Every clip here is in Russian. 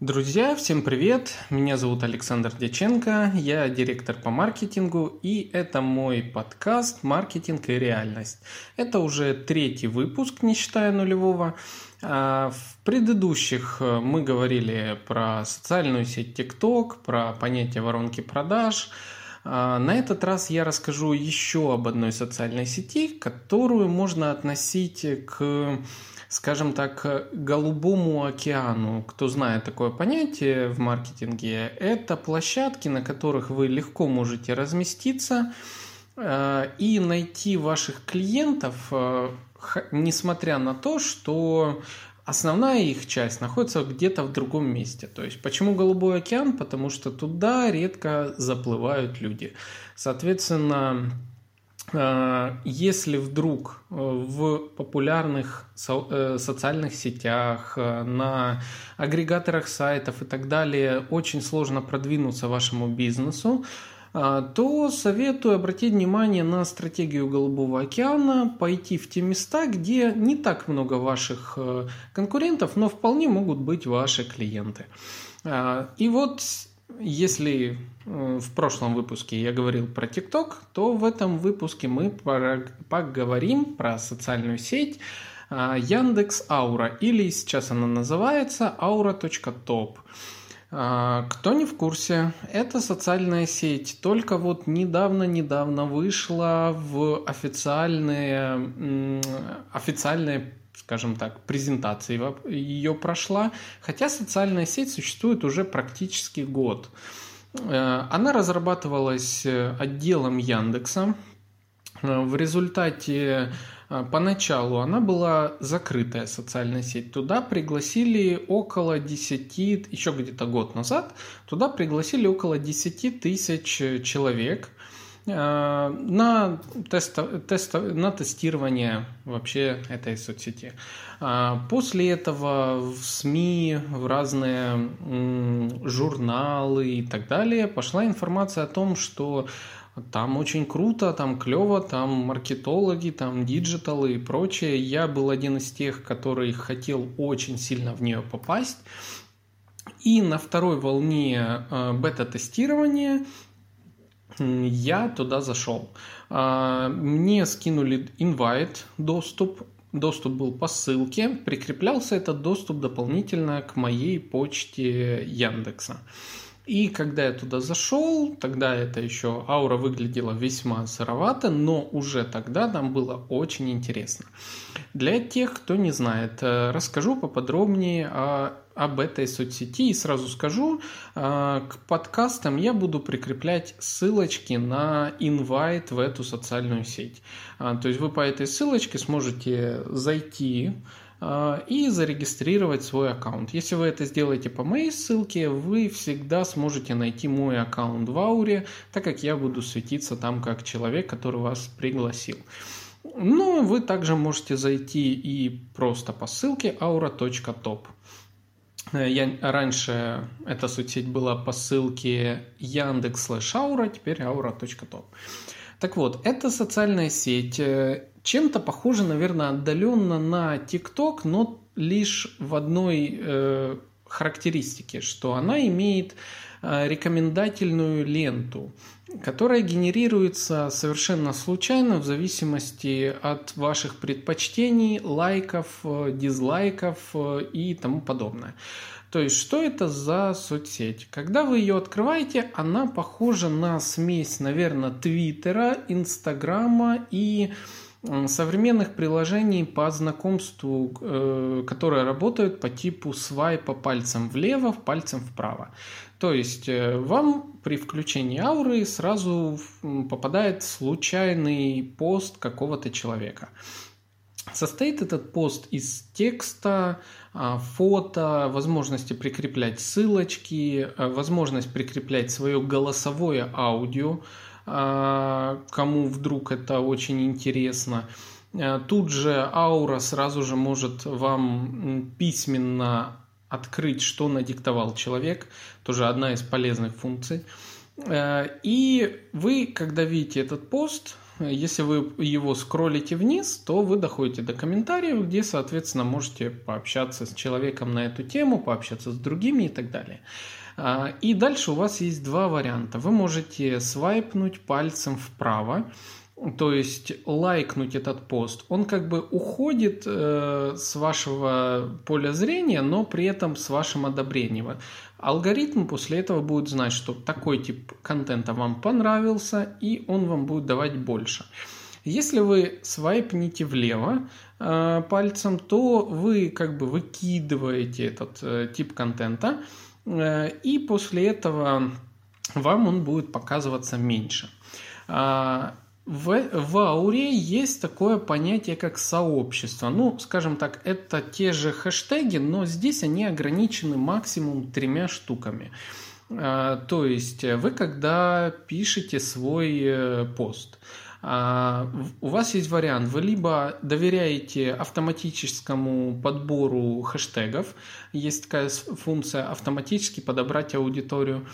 Друзья, всем привет! Меня зовут Александр Дяченко, я директор по маркетингу, и это мой подкаст «Маркетинг и реальность». Это уже третий выпуск, не считая нулевого. А, в предыдущих э, мы говорили про социальную сеть TikTok, про понятие воронки продаж. А, на этот раз я расскажу еще об одной социальной сети, которую можно относить к скажем так, голубому океану. Кто знает такое понятие в маркетинге, это площадки, на которых вы легко можете разместиться э, и найти ваших клиентов, э, несмотря на то, что основная их часть находится где-то в другом месте. То есть почему Голубой океан? Потому что туда редко заплывают люди. Соответственно, если вдруг э, в популярных э, социальных сетях, на агрегаторах сайтов и так далее очень сложно продвинуться вашему бизнесу, то советую обратить внимание на стратегию Голубого океана, пойти в те места, где не так много ваших конкурентов, но вполне могут быть ваши клиенты. И вот если э, в прошлом выпуске я говорил про ТикТок, то в этом выпуске мы поговорим про социальную сеть а, Яндекс Аура, или сейчас она называется aura.top. А, кто не в курсе, это социальная сеть, только вот недавно-недавно вышла в официальные, официальные скажем так, презентации ее прошла, хотя социальная сеть существует уже практически год. Э, она разрабатывалась э, отделом Яндекса. Э, в результате Поначалу она была закрытая социальная сеть. Туда пригласили около 10, еще где-то год назад, туда пригласили около 10 тысяч человек – на, тест, тест, на тестирование вообще этой соцсети. А после этого в СМИ, в разные журналы и так далее пошла информация о том, что там очень круто, там клево, там маркетологи, там диджиталы и прочее. Я был один из тех, который хотел очень сильно в нее попасть. И на второй волне э, бета-тестирования я туда зашел. А, мне скинули инвайт, доступ. Доступ был по ссылке. Прикреплялся этот доступ дополнительно к моей почте Яндекса. И когда я туда зашел, тогда это еще аура выглядела весьма сыровато, но уже тогда там было очень интересно. Для тех, кто не знает, э, расскажу поподробнее о, об этой соцсети и сразу скажу, э, к подкастам я буду прикреплять ссылочки на инвайт в эту социальную сеть. А, то есть вы по этой ссылочке сможете зайти а, и зарегистрировать свой аккаунт. Если вы это сделаете по моей ссылке, вы всегда сможете найти мой аккаунт в Ауре, так как я буду светиться там как человек, который вас пригласил. Но вы также можете зайти и просто по ссылке aura.top. Я раньше эта соцсеть была по ссылке Яндекс Aura, теперь aura.top. Так вот, эта социальная сеть э, чем-то похоже, наверное, отдаленно на TikTok, но лишь в одной э, характеристике, что она имеет э, рекомендательную ленту, которая генерируется совершенно случайно в зависимости от ваших предпочтений, лайков, э, дизлайков э, и тому подобное. То есть, что это за соцсеть? Когда вы ее открываете, она похожа на смесь, наверное, Твиттера, Инстаграма и современных приложений по знакомству, э, которые работают по типу свайпа пальцем влево, пальцем вправо. То есть э, вам при включении ауры сразу попадает случайный пост какого-то человека. Состоит этот пост из текста, а, фото, возможности прикреплять ссылочки, э, возможность прикреплять свое голосовое аудио, кому вдруг это очень интересно. А, тут же аура сразу же может вам письменно открыть, что надиктовал человек. Тоже одна из полезных функций. А, и вы, когда видите этот пост, Если вы его скроллите вниз, то вы доходите до комментариев, где, соответственно, можете пообщаться с человеком на эту тему, пообщаться с другими и так далее. А, и дальше у вас есть два варианта. Вы можете свайпнуть пальцем вправо, то есть лайкнуть этот пост, он как бы уходит э, с вашего поля зрения, но при этом с вашим одобрением. Алгоритм после этого будет знать, что такой тип контента вам понравился, и он вам будет давать больше. Если вы свайпнете влево э, пальцем, то вы как бы выкидываете этот э, тип контента, э, и после этого вам он будет показываться меньше. А, в, в ауре есть такое понятие, как сообщество. Ну, скажем так, это те же хэштеги, но здесь они ограничены максимум тремя штуками. А, то есть вы когда пишете свой э, пост, у вас есть вариант. Вы либо доверяете автоматическому подбору хэштегов, есть такая функция автоматически подобрать аудиторию,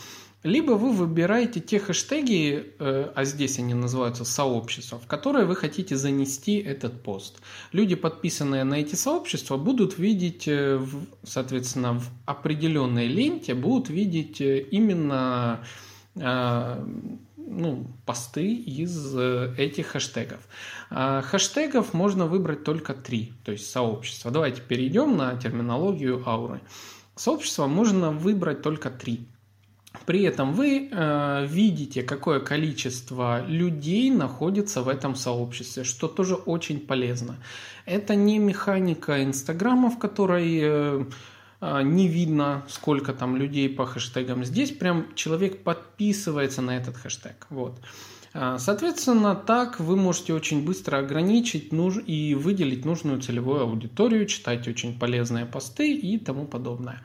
либо вы выбираете те хэштеги, э, а здесь они называются сообщества, в которые вы хотите занести этот пост. Люди, подписанные на эти сообщества, будут видеть, э, соответственно, в определенной ленте, будут видеть э, именно ну, посты из этих хэштегов. А хэштегов можно выбрать только три, то есть сообщества. Давайте перейдем на терминологию ауры. Сообщества можно выбрать только три. При этом вы э, видите, какое количество людей находится в этом сообществе, что тоже очень полезно. Это не механика Инстаграма, в которой э, э, не видно, сколько там людей по хэштегам. Здесь прям человек подписывается на этот хэштег. Вот. Э, соответственно, так вы можете очень быстро ограничить и выделить нужную целевую аудиторию, читать очень полезные посты и тому подобное.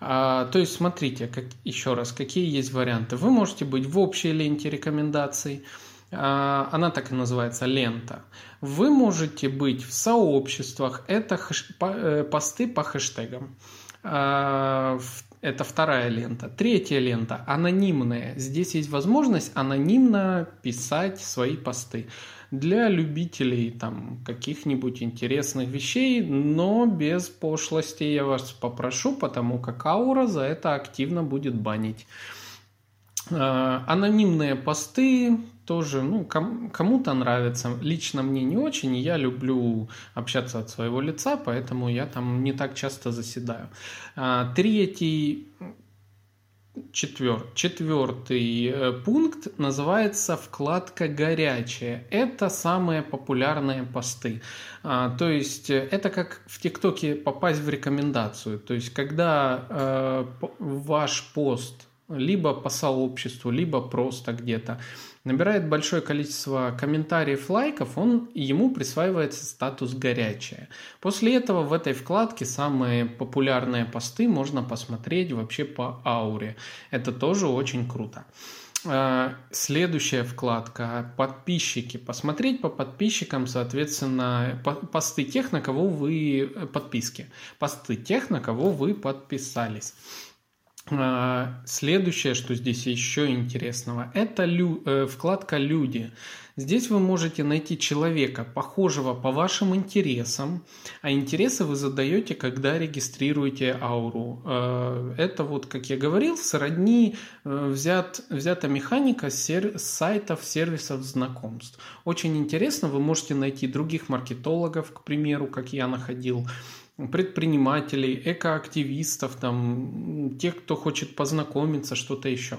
А, то есть, смотрите, как, еще раз, какие есть варианты. Вы можете быть в общей ленте рекомендаций, а, она так и называется лента. Вы можете быть в сообществах, это хэш, э, посты по хэштегам. А, это вторая лента. Третья лента – анонимная. Здесь есть возможность анонимно писать свои посты для любителей там каких-нибудь интересных вещей, но без пошлости я вас попрошу, потому как аура за это активно будет банить. А, анонимные посты тоже, ну, ком- кому-то нравится. Лично мне не очень, я люблю общаться от своего лица, поэтому я там не так часто заседаю. А, третий Четвер... Четвертый э, пункт называется вкладка «Горячая». Это самые популярные посты. А, то есть э, это как в ТикТоке попасть в рекомендацию. То есть когда э, ваш пост либо по сообществу, либо просто где-то набирает большое количество комментариев, лайков, он, ему присваивается статус «горячая». После этого в этой вкладке самые популярные посты можно посмотреть вообще по ауре. Это тоже очень круто. А, следующая вкладка «Подписчики». Посмотреть по подписчикам, соответственно, посты тех, на кого вы подписки. Посты тех, на кого вы подписались. А, следующее, что здесь еще интересного, это лю, э, вкладка «Люди». Здесь вы можете найти человека, похожего по вашим интересам, а интересы вы задаете, когда регистрируете ауру. Э, это вот, как я говорил, сродни э, взят, взята механика с сайтов, сервисов знакомств. Очень интересно, вы можете найти других маркетологов, к примеру, как я находил, предпринимателей, экоактивистов, там, тех, кто хочет познакомиться, что-то еще.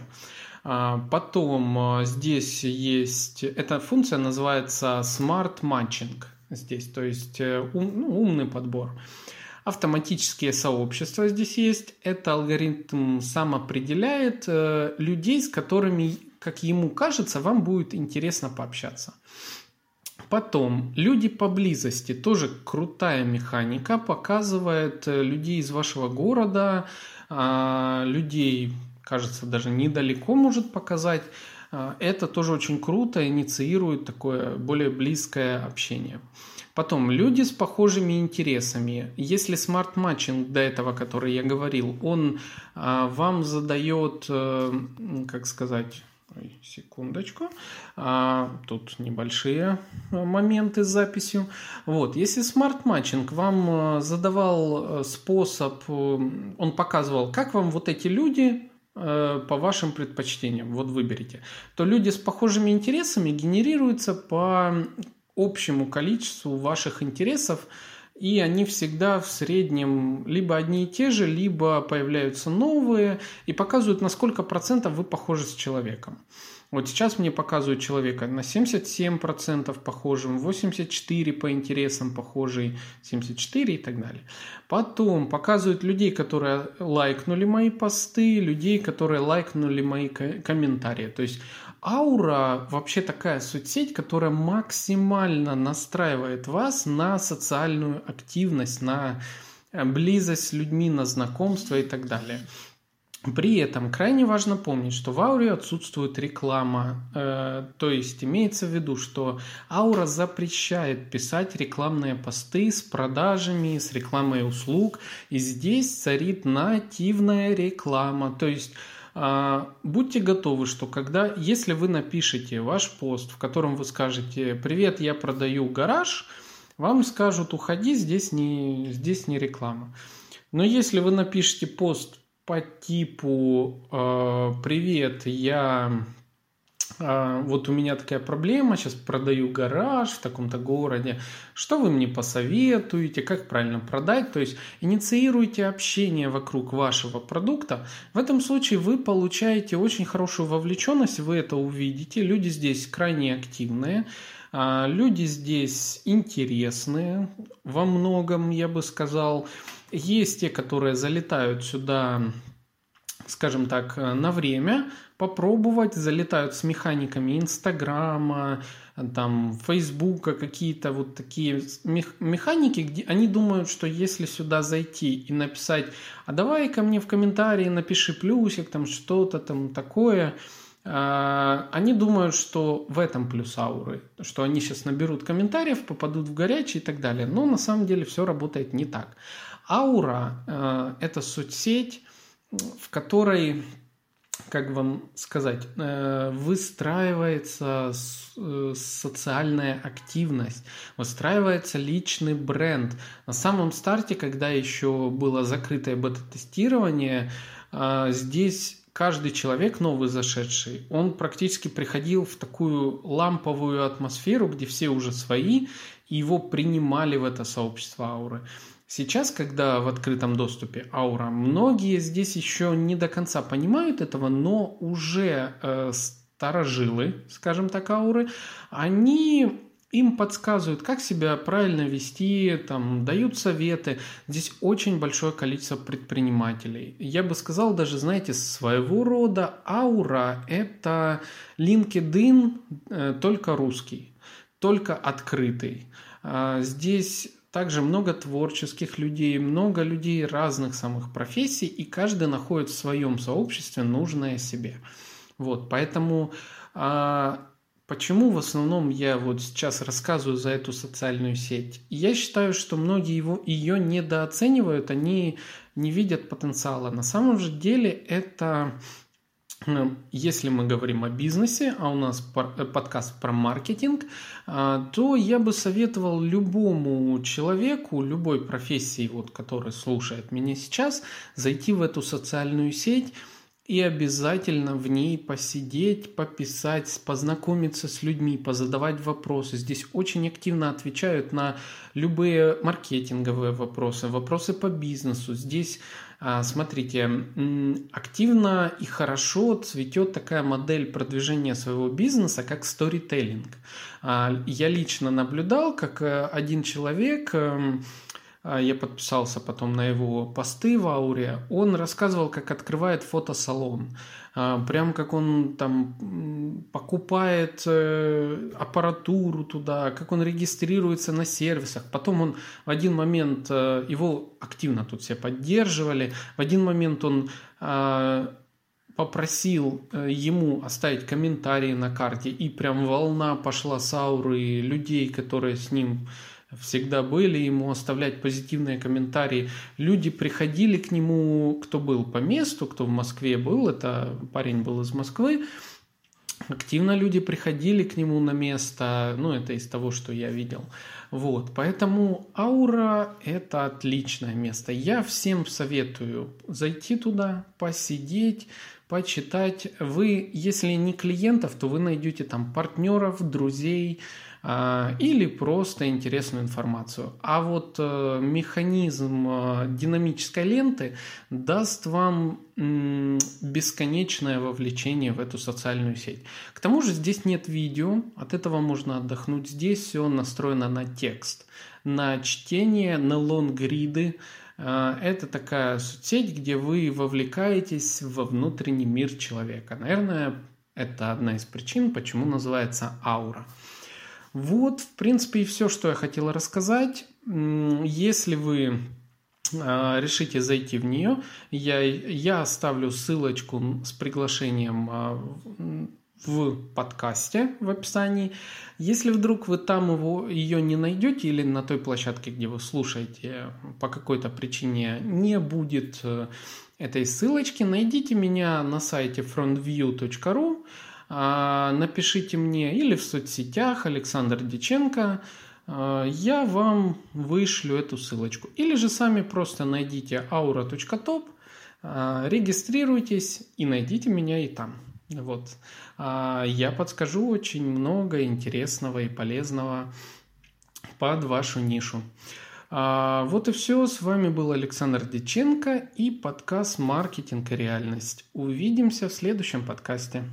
А, потом а, здесь есть, эта функция называется Smart Matching здесь, то есть э, ум, ну, умный подбор. Автоматические сообщества здесь есть. Это алгоритм сам определяет э, людей, с которыми, как ему кажется, вам будет интересно пообщаться. Потом, люди поблизости, тоже крутая механика, показывает э, людей из вашего города, а, людей, кажется, даже недалеко может показать. А, это тоже очень круто, инициирует такое более близкое общение. Потом, люди с похожими интересами. Если smart matching до этого, который я говорил, он а, вам задает, э, как сказать, Ой, секундочку. А, тут небольшие э, моменты с записью. Вот, если smart matching вам э, задавал э, способ, он показывал, как вам вот эти люди по вашим предпочтениям, вот выберите, то люди с похожими интересами генерируются по общему количеству ваших интересов, и они всегда в среднем либо одни и те же, либо появляются новые и показывают, на сколько процентов вы похожи с человеком. Вот сейчас мне показывают человека на 77% похожим, 84% по интересам похожий, 74% и так далее. Потом показывают людей, которые лайкнули мои посты, людей, которые лайкнули мои комментарии. То есть Аура вообще такая соцсеть, которая максимально настраивает вас на социальную активность, на э, близость с людьми, на знакомство и так далее. При этом крайне важно помнить, что в ауре отсутствует реклама. Э, то есть имеется в виду, что аура запрещает писать рекламные посты с продажами, с рекламой услуг. И здесь царит нативная реклама. То есть будьте готовы, что когда, если вы напишете ваш пост, в котором вы скажете «Привет, я продаю гараж», вам скажут «Уходи, здесь не, здесь не реклама». Но если вы напишете пост по типу «Привет, я а, вот у меня такая проблема, сейчас продаю гараж в таком-то городе, что вы мне посоветуете, как правильно продать, то есть инициируйте общение вокруг вашего продукта. В этом случае вы получаете очень хорошую вовлеченность, вы это увидите, люди здесь крайне активные, а, люди здесь интересные во многом, я бы сказал. Есть те, которые залетают сюда скажем так, на время, попробовать, залетают с механиками Инстаграма, там, Фейсбука, какие-то вот такие механики, где они думают, что если сюда зайти и написать, а давай ко мне в комментарии напиши плюсик, там что-то там такое, а, они думают, что в этом плюс ауры, что они сейчас наберут комментариев, попадут в горячий и так далее. Но на самом деле все работает не так. Аура э, – это соцсеть, в которой как вам сказать, э, выстраивается э, социальная активность, выстраивается личный бренд. На самом старте, когда еще было закрытое бета-тестирование, э, здесь каждый человек новый зашедший, он практически приходил в такую ламповую атмосферу, где все уже свои, и его принимали в это сообщество ауры. Сейчас, когда в открытом доступе аура, многие здесь еще не до конца понимают этого, но уже э, старожилы, скажем так, ауры, они им подсказывают, как себя правильно вести, там, дают советы. Здесь очень большое количество предпринимателей. Я бы сказал даже, знаете, своего рода аура – это LinkedIn э, только русский, только открытый. А здесь также много творческих людей, много людей разных самых профессий, и каждый находит в своем сообществе нужное себе. Вот, поэтому а, почему в основном я вот сейчас рассказываю за эту социальную сеть? Я считаю, что многие его, ее недооценивают, они не видят потенциала. На самом же деле это если мы говорим о бизнесе, а у нас э, подкаст про маркетинг, а, то я бы советовал любому человеку, любой профессии, вот, который слушает меня сейчас, зайти в эту социальную сеть и обязательно в ней посидеть, пописать, познакомиться с людьми, позадавать вопросы. Здесь очень активно отвечают на любые маркетинговые вопросы, вопросы по бизнесу. Здесь смотрите, активно и хорошо цветет такая модель продвижения своего бизнеса, как сторителлинг. А, я лично наблюдал, как э, один человек эм, а, я подписался потом на его посты в Ауре, он рассказывал, как открывает фотосалон. А, прям как он там покупает э, аппаратуру туда, как он регистрируется на сервисах. Потом он в один момент, э, его активно тут все поддерживали, в один момент он а, попросил э, ему оставить комментарии на карте, и прям волна пошла с ауры людей, которые с ним всегда были, ему оставлять позитивные комментарии. Люди приходили к нему, кто был по месту, кто в Москве был, это парень был из Москвы, активно люди приходили к нему на место, ну, это из того, что я видел. Вот, поэтому аура – это отличное место. Я всем советую зайти туда, посидеть, почитать. Вы, если не клиентов, то вы найдете там партнеров, друзей, а, или просто интересную информацию. А вот э, механизм э, динамической ленты даст вам бесконечное вовлечение в эту социальную сеть. К тому же здесь нет видео, от этого можно отдохнуть. Здесь все настроено на текст, на чтение, на лонгриды. Э, это такая соцсеть, где вы вовлекаетесь во внутренний мир человека. Наверное, это одна из причин, почему называется аура. Вот, в принципе, и все, что я хотел рассказать. Если вы а, решите зайти в нее, я, я оставлю ссылочку с приглашением а, в подкасте в описании. Если вдруг вы там его, ее не найдете или на той площадке, где вы слушаете, по какой-то причине не будет э, этой ссылочки, найдите меня на сайте frontview.ru а, напишите мне или в соцсетях Александр Диченко, а, я вам вышлю эту ссылочку. Или же сами просто найдите aura.top, а, регистрируйтесь и найдите меня и там. Вот. Я подскажу очень много интересного и полезного под вашу нишу. Вот и все. С вами был Александр Диченко и подкаст «Маркетинг и реальность». Увидимся в следующем подкасте.